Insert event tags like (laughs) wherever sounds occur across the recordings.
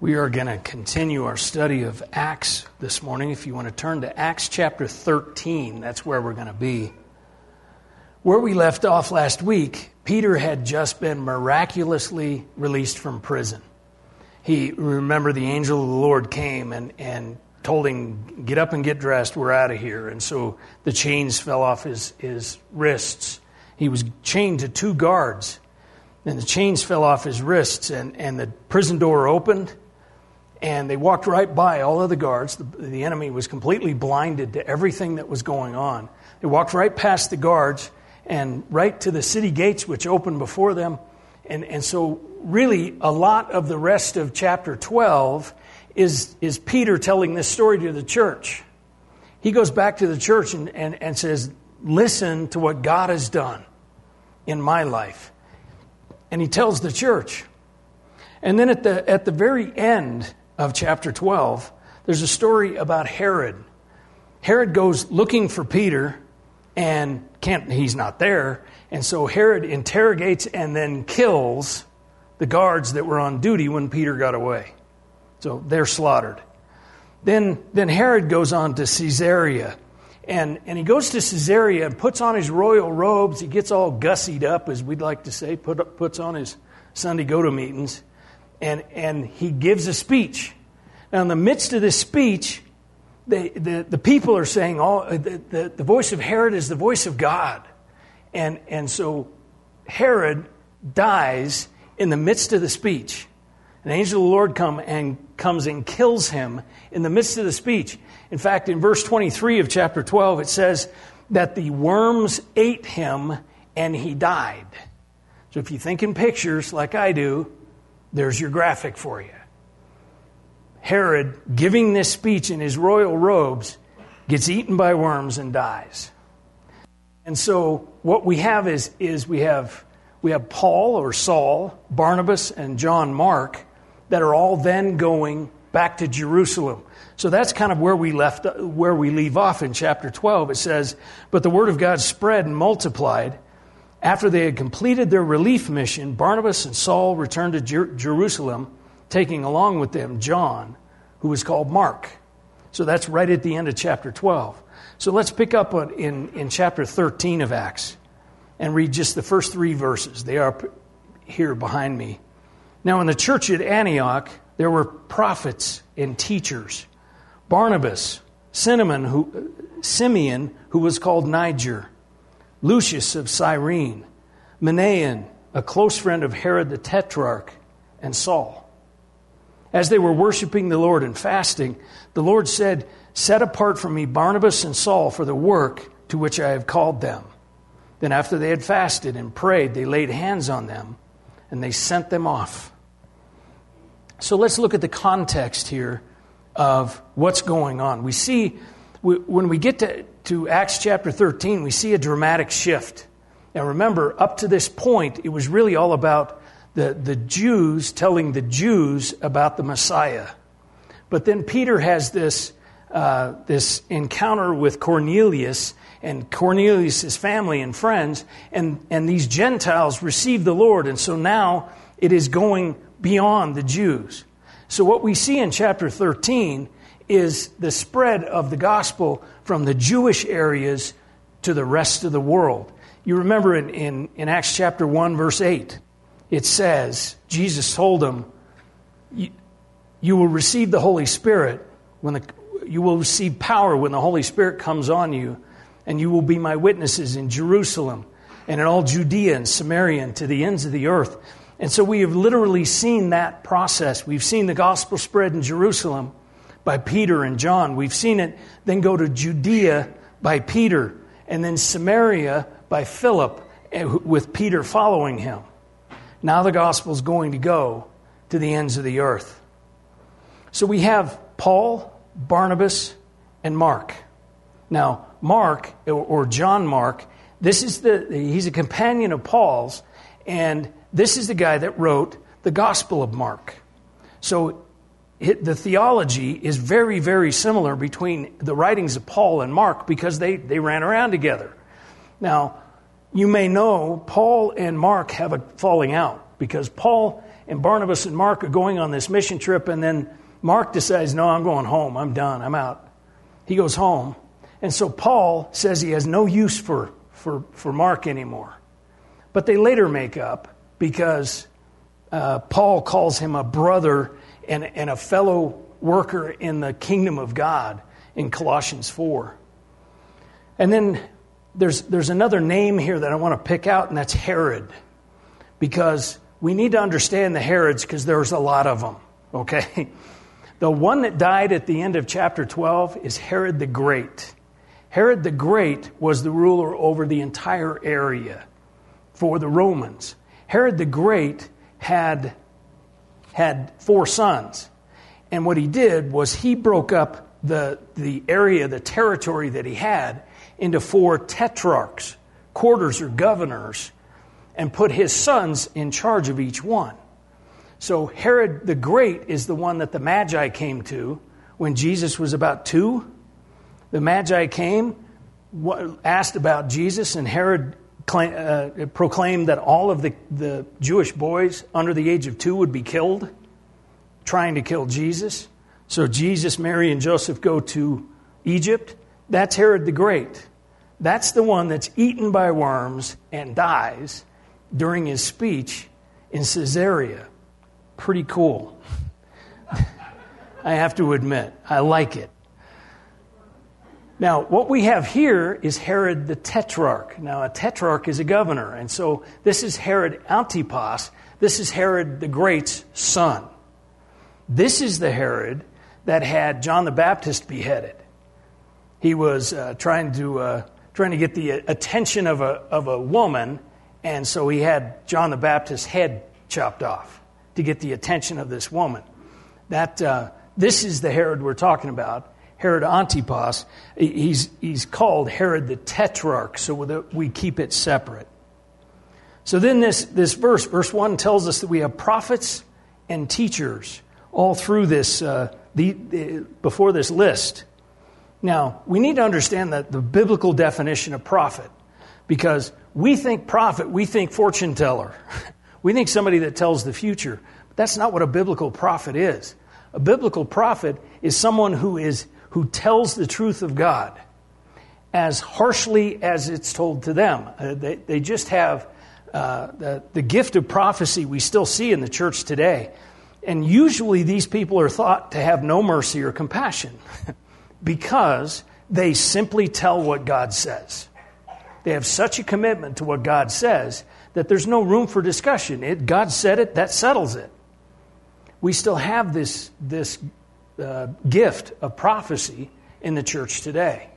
We are going to continue our study of Acts this morning. If you want to turn to Acts chapter 13, that's where we're going to be. Where we left off last week, Peter had just been miraculously released from prison. He, remember, the angel of the Lord came and, and told him, Get up and get dressed, we're out of here. And so the chains fell off his, his wrists. He was chained to two guards, and the chains fell off his wrists, and, and the prison door opened and they walked right by all of the guards. The, the, enemy was completely blinded to everything that was going on. They walked right past the guards and right to the city gates, which opened before them. And, and so, really, a lot of the rest of chapter 12 is, is Peter telling this story to the church. He goes back to the church and, and, and says, Listen to what God has done in my life. And he tells the church. And then at the, at the very end, of chapter 12, there's a story about Herod. Herod goes looking for Peter and can't, he's not there. And so Herod interrogates and then kills the guards that were on duty when Peter got away. So they're slaughtered. Then, then Herod goes on to Caesarea. And, and he goes to Caesarea and puts on his royal robes. He gets all gussied up, as we'd like to say, put, puts on his Sunday go to meetings and, and he gives a speech. Now, in the midst of this speech, the, the, the people are saying, all, uh, the, the, the voice of Herod is the voice of God. And, and so Herod dies in the midst of the speech. An angel of the Lord come and comes and kills him in the midst of the speech. In fact, in verse 23 of chapter 12, it says that the worms ate him and he died. So if you think in pictures like I do, there's your graphic for you. Herod, giving this speech in his royal robes, gets eaten by worms and dies. And so what we have is, is we have we have Paul or Saul, Barnabas, and John Mark that are all then going back to Jerusalem. So that's kind of where we left where we leave off in chapter 12. It says, "But the word of God spread and multiplied, after they had completed their relief mission, Barnabas and Saul returned to Jer- Jerusalem, taking along with them John, who was called Mark. So that's right at the end of chapter 12. So let's pick up in, in chapter 13 of Acts and read just the first three verses. They are here behind me. Now, in the church at Antioch, there were prophets and teachers Barnabas, who, Simeon, who was called Niger. Lucius of Cyrene, Manaen, a close friend of Herod the Tetrarch, and Saul. As they were worshiping the Lord and fasting, the Lord said, Set apart for me Barnabas and Saul for the work to which I have called them. Then, after they had fasted and prayed, they laid hands on them and they sent them off. So let's look at the context here of what's going on. We see when we get to, to Acts chapter 13, we see a dramatic shift. Now, remember, up to this point, it was really all about the, the Jews telling the Jews about the Messiah. But then Peter has this, uh, this encounter with Cornelius and Cornelius' family and friends, and, and these Gentiles receive the Lord. And so now it is going beyond the Jews. So, what we see in chapter 13 is the spread of the gospel from the Jewish areas to the rest of the world. You remember in, in, in Acts chapter 1, verse 8, it says, Jesus told them, you, you will receive the Holy Spirit when the, you will receive power when the Holy Spirit comes on you, and you will be my witnesses in Jerusalem and in all Judea and Samaria and to the ends of the earth. And so we have literally seen that process. We've seen the gospel spread in Jerusalem by Peter and John. We've seen it then go to Judea by Peter, and then Samaria by Philip, eh, with Peter following him. Now the gospel is going to go to the ends of the earth. So we have Paul, Barnabas, and Mark. Now, Mark, or John Mark, this is the, he's a companion of Paul's, and this is the guy that wrote the Gospel of Mark. So the theology is very, very similar between the writings of Paul and Mark because they, they ran around together. Now, you may know Paul and Mark have a falling out because Paul and Barnabas and Mark are going on this mission trip, and then Mark decides, No, I'm going home. I'm done. I'm out. He goes home. And so Paul says he has no use for, for, for Mark anymore. But they later make up because uh, Paul calls him a brother and, and a fellow worker in the kingdom of God in Colossians 4. And then there's, there's another name here that I want to pick out, and that's Herod. Because we need to understand the Herods because there's a lot of them, okay? (laughs) The one that died at the end of chapter 12 is Herod the Great. Herod the Great was the ruler over the entire area for the Romans. Herod the Great had, had four sons. And what he did was he broke up the, the area, the territory that he had, into four tetrarchs, quarters or governors, and put his sons in charge of each one. So Herod the Great is the one that the Magi came to when Jesus was about two. The Magi came, asked about Jesus, and Herod uh, proclaimed that all of the, the Jewish boys under the age of two would be killed, trying to kill Jesus. So Jesus, Mary, and Joseph go to Egypt. That's Herod the Great. That's the one that's eaten by worms and dies during his speech in Caesarea pretty cool. (laughs) I have to admit, I like it. Now, what we have here is Herod the Tetrarch. Now, a tetrarch is a governor, and so this is Herod Antipas. This is Herod the Great's son. This is the Herod that had John the Baptist beheaded. He was uh, trying to uh, trying to get the attention of a of a woman, and so he had John the Baptist's head chopped off to get the attention of this woman. That, uh, this is the Herod we're talking about. Herod Antipas. He's, he's called Herod the Tetrarch, so we keep it separate. So then this, this verse, verse 1, tells us that we have prophets and teachers all through this, uh, the, the, before this list. Now, we need to understand that the biblical definition of prophet, because we think prophet, we think fortune teller. (laughs) We think somebody that tells the future. But that's not what a biblical prophet is. A biblical prophet is someone who is who tells the truth of God as harshly as it's told to them. Uh, they, they just have uh, the, the gift of prophecy we still see in the church today. And usually these people are thought to have no mercy or compassion (laughs) because they simply tell what God says. They have such a commitment to what God says that there's no room for discussion. It, God said it, that settles it. We still have this, this uh, gift of prophecy in the church today.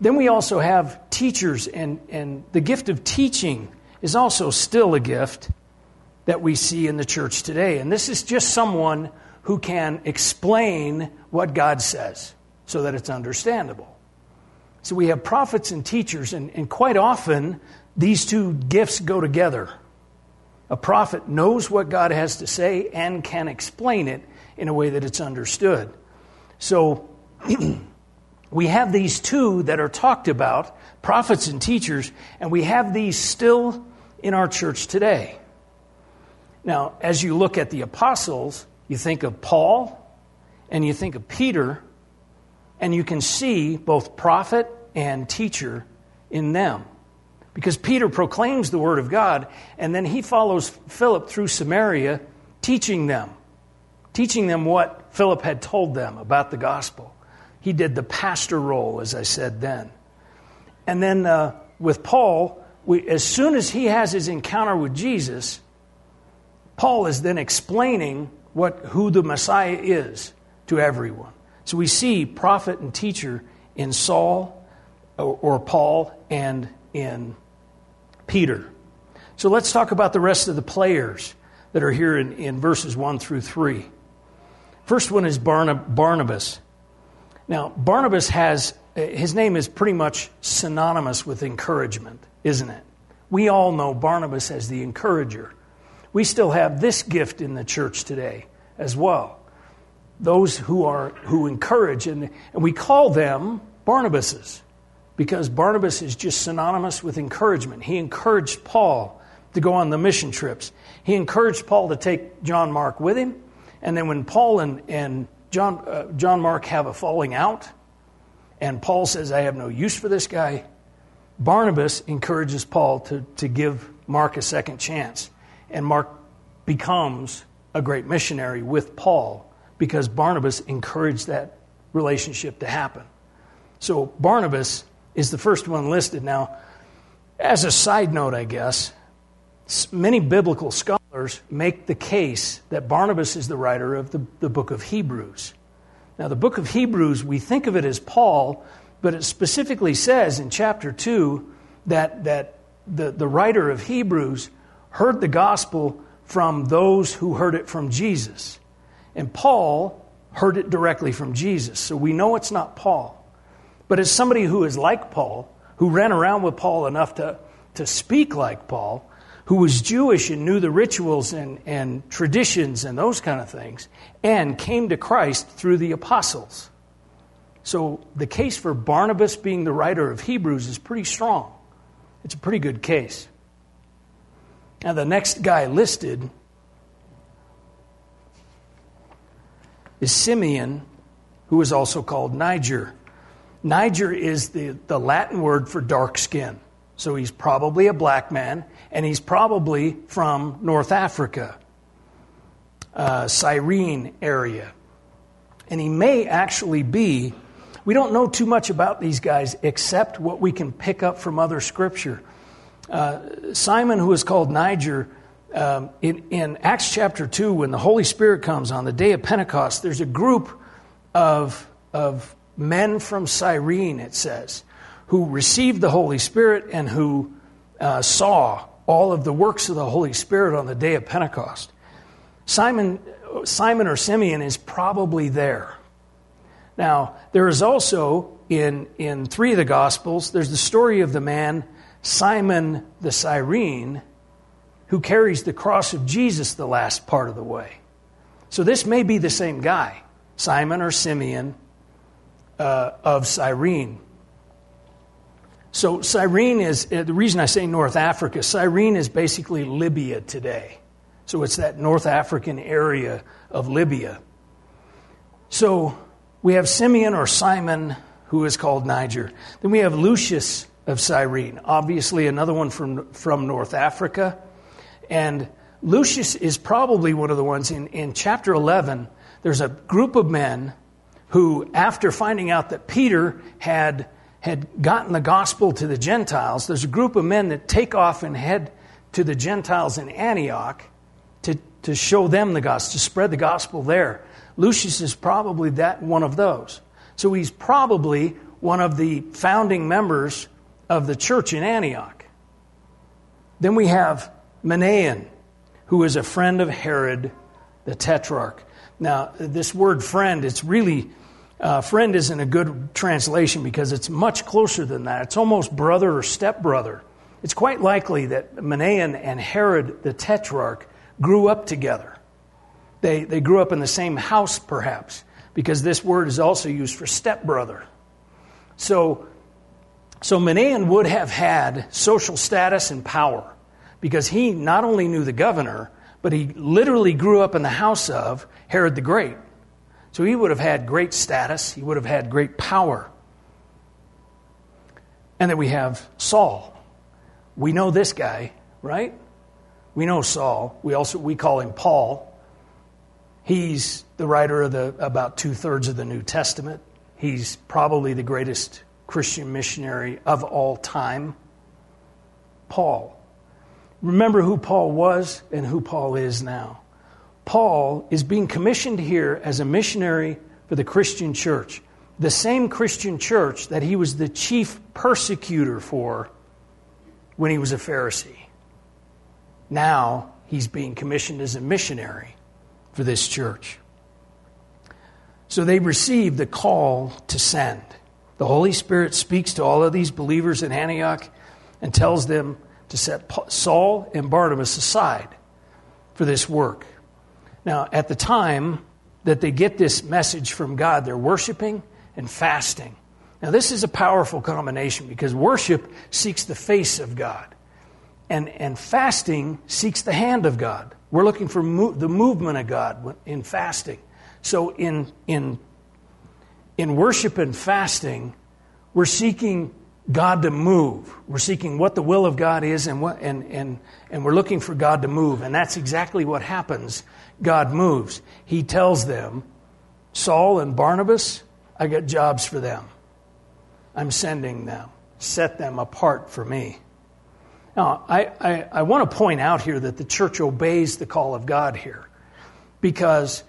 Then we also have teachers, and, and the gift of teaching is also still a gift that we see in the church today. And this is just someone who can explain what God says so that it's understandable. So we have prophets and teachers, and, and quite often these two gifts go together. A prophet knows what God has to say and can explain it in a way that it's understood. So (clears throat) we have these two that are talked about, prophets and teachers, and we have these still in our church today. Now, as you look at the apostles, you think of Paul and you think of Peter, and you can see both prophet and teacher in them. Because Peter proclaims the word of God, and then he follows Philip through Samaria, teaching them, teaching them what Philip had told them about the gospel. He did the pastor role, as I said then. And then uh, with Paul, we, as soon as he has his encounter with Jesus, Paul is then explaining what, who the Messiah is to everyone. So we see prophet and teacher in Saul or, or Paul and in Peter. So let's talk about the rest of the players that are here in, in verses 1 through 3. First one is Barnabas. Now, Barnabas has, his name is pretty much synonymous with encouragement, isn't it? We all know Barnabas as the encourager. We still have this gift in the church today as well. Those who are who encourage and, and we call them Barnabases because Barnabas is just synonymous with encouragement. He encouraged Paul to go on the mission trips. He encouraged Paul to take John Mark with him. And then when Paul and, and John, uh, John Mark have a falling out, and Paul says, I have no use for this guy, Barnabas encourages Paul to, to give Mark a second chance. And Mark becomes a great missionary with Paul because Barnabas encouraged that relationship to happen. So Barnabas is the first one listed. Now, as a side note, I guess, many biblical scholars make the case that Barnabas is the writer of the, the book of Hebrews. Now, the book of Hebrews, we think of it as Paul, but it specifically says in chapter 2 that, that the, the writer of Hebrews heard the gospel from those who heard it from Jesus. And Paul heard it directly from Jesus. So we know it's not Paul. But as somebody who is like Paul, who ran around with Paul enough to, to speak like Paul, who was Jewish and knew the rituals and, and traditions and those kind of things, and came to Christ through the apostles. So the case for Barnabas being the writer of Hebrews is pretty strong. It's a pretty good case. Now, the next guy listed is Simeon, who is also called Niger. Niger is the, the Latin word for dark skin. So he's probably a black man, and he's probably from North Africa, uh, Cyrene area. And he may actually be, we don't know too much about these guys except what we can pick up from other scripture. Uh, Simon, who is called Niger, um, in, in Acts chapter 2, when the Holy Spirit comes on the day of Pentecost, there's a group of, of men from Cyrene, it says, who received the Holy Spirit and who uh, saw all of the works of the Holy Spirit on the day of Pentecost. Simon, Simon or Simeon is probably there. Now, there is also in, in three of the Gospels, there's the story of the man, Simon the Cyrene, who carries the cross of Jesus the last part of the way. So this may be the same guy, Simon or Simeon uh, of Cyrene. So, Cyrene is uh, the reason I say North Africa, Cyrene is basically Libya today. So, it's that North African area of Libya. So, we have Simeon or Simon, who is called Niger. Then we have Lucius of Cyrene, obviously another one from, from North Africa. And Lucius is probably one of the ones in, in chapter 11. There's a group of men who, after finding out that Peter had, had gotten the gospel to the Gentiles, there's a group of men that take off and head to the Gentiles in Antioch to, to show them the gospel, to spread the gospel there. Lucius is probably that one of those. So he's probably one of the founding members of the church in Antioch. Then we have Manaen, who is a friend of Herod the Tetrarch. Now, this word friend, it's really, uh, friend isn't a good translation because it's much closer than that. It's almost brother or stepbrother. It's quite likely that Manaen and Herod the Tetrarch grew up together. They, they grew up in the same house, perhaps, because this word is also used for stepbrother. So, so Manaen would have had social status and power because he not only knew the governor, but he literally grew up in the house of Herod the Great. So he would have had great status, he would have had great power. And then we have Saul. We know this guy, right? We know Saul. We also we call him Paul. He's the writer of the about two thirds of the New Testament. He's probably the greatest Christian missionary of all time. Paul. Remember who Paul was and who Paul is now. Paul is being commissioned here as a missionary for the Christian church, the same Christian church that he was the chief persecutor for when he was a Pharisee. Now he's being commissioned as a missionary for this church. So they receive the call to send. The Holy Spirit speaks to all of these believers in Antioch and tells them to set Saul and Barnabas aside for this work. Now, at the time that they get this message from God, they're worshiping and fasting. Now, this is a powerful combination because worship seeks the face of God. And, and fasting seeks the hand of God. We're looking for mo- the movement of God in fasting. So in, in, in worship and fasting, we're seeking God to move. We're seeking what the will of God is and, what, and, and, and we're looking for God to move. And that's exactly what happens. God moves. He tells them, Saul and Barnabas, I got jobs for them. I'm sending them. Set them apart for me. Now, I, I, I want to point out here that the church obeys the call of God here because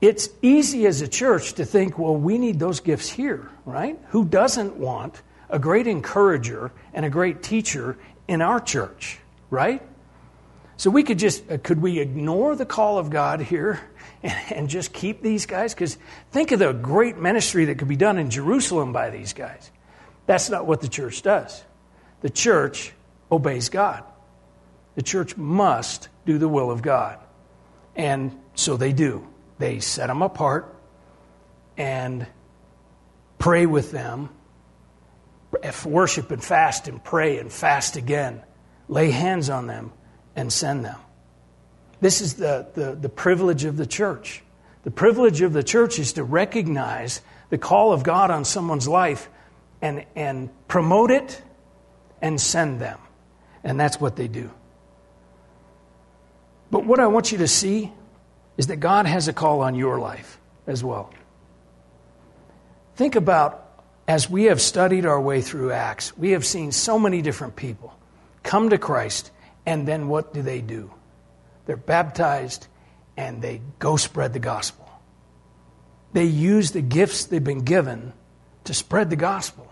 it's easy as a church to think, well, we need those gifts here, right? Who doesn't want a great encourager and a great teacher in our church, right? So we could just, uh, could we ignore the call of God here (laughs) and, and just keep these guys? Because think of the great ministry that could be done in Jerusalem by these guys. That's not what the church does. The church obeys God. The church must do the will of God. And so they do. They set them apart and pray with them worship and fast and pray and fast again, lay hands on them and send them. This is the, the, the, privilege of the church. The privilege of the church is to recognize the call of God on someone's life and, and promote it and send them. And that's what they do. But what I want you to see is that God has a call on your life as well. Think about as we have studied our way through Acts, we have seen so many different people come to Christ, and then what do they do? They're baptized and they go spread the gospel. They use the gifts they've been given to spread the gospel.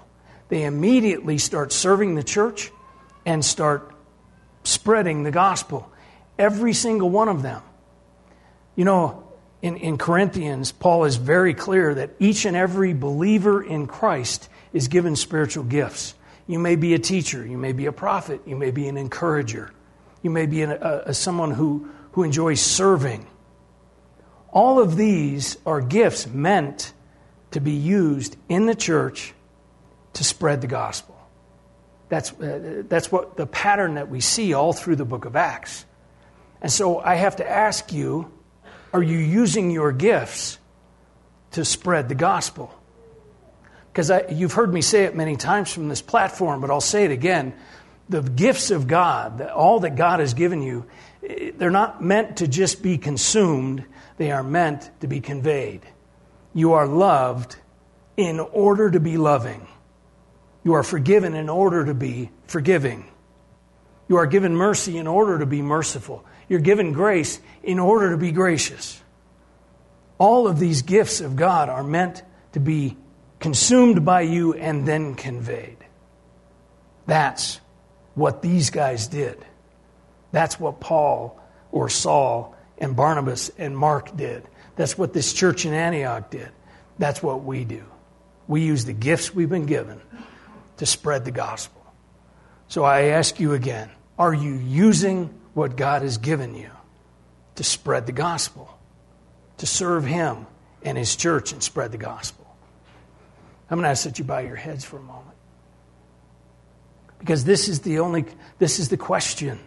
They immediately start serving the church and start spreading the gospel. Every single one of them. You know, in, in Corinthians, Paul is very clear that each and every believer in Christ is given spiritual gifts. You may be a teacher, you may be a prophet, you may be an encourager, you may be an, a, a, someone who, who enjoys serving. All of these are gifts meant to be used in the church to spread the gospel. That's, uh, that's what the pattern that we see all through the book of Acts. And so I have to ask you are you using your gifts to spread the gospel? Because you've heard me say it many times from this platform, but I'll say it again. The gifts of God, all that God has given you, eh, they're not meant to just be consumed, they are meant to be conveyed. You are loved in order to be loving. You are forgiven in order to be forgiving. You are given mercy in order to be merciful. You're given grace in order to be gracious. All of these gifts of God are meant to be consumed by you and then conveyed. That's what these guys did. That's what Paul or Saul and Barnabas and Mark did. That's what this church in Antioch did. That's what we do. We use the gifts we've been given to spread the gospel. So I ask you again are you using what God has given you to spread the gospel, to serve Him and His church and spread the gospel. I'm going to ask that you bow your heads for a moment. Because this is the only, this is the question.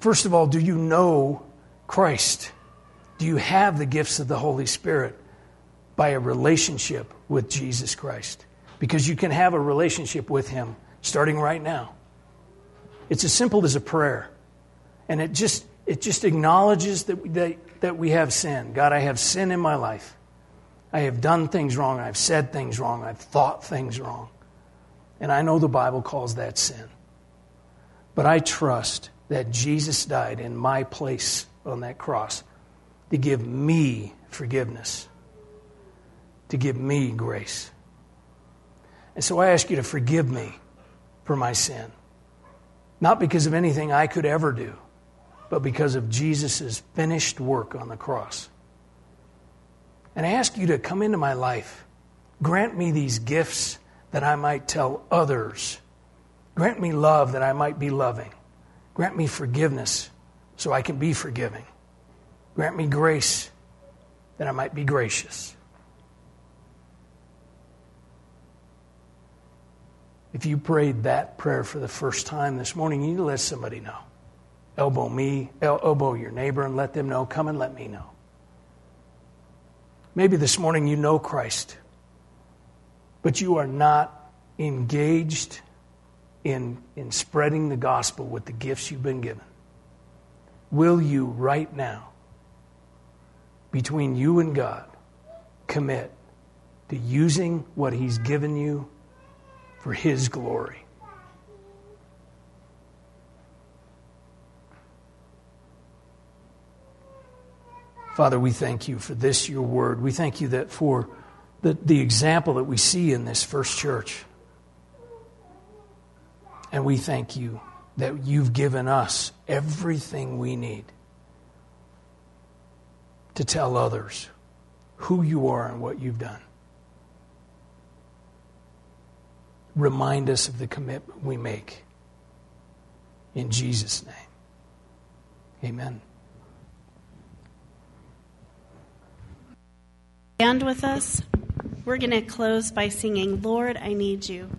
First of all, do you know Christ? Do you have the gifts of the Holy Spirit by a relationship with Jesus Christ? Because you can have a relationship with Him starting right now. It's as simple as a prayer. And it just, it just acknowledges that, that, that we have sin. God, I have sin in my life. I have done things wrong. I've said things wrong. I've thought things wrong. And I know the Bible calls that sin. But I trust that Jesus died in my place on that cross to give me forgiveness, to give me grace. And so I ask you to forgive me for my sin. Not because of anything I could ever do, but because of Jesus' finished work on the cross. And I ask you to come into my life. Grant me these gifts that I might tell others. Grant me love that I might be loving. Grant me forgiveness so I can be forgiving. Grant me grace that I might be gracious. If you prayed that prayer for the first time this morning, you need to let somebody know. Elbow me, elbow your neighbor, and let them know. Come and let me know. Maybe this morning you know Christ, but you are not engaged in, in spreading the gospel with the gifts you've been given. Will you right now, between you and God, commit to using what He's given you for His glory. Father, we thank you for this, your word. We thank you that for the, the example that we see in this first church. And we thank you that you've given us everything we need to tell others who you are and what you've done. remind us of the commitment we make. In Jesus' name, amen. Stand with us. We're going to close by singing, Lord, I Need You.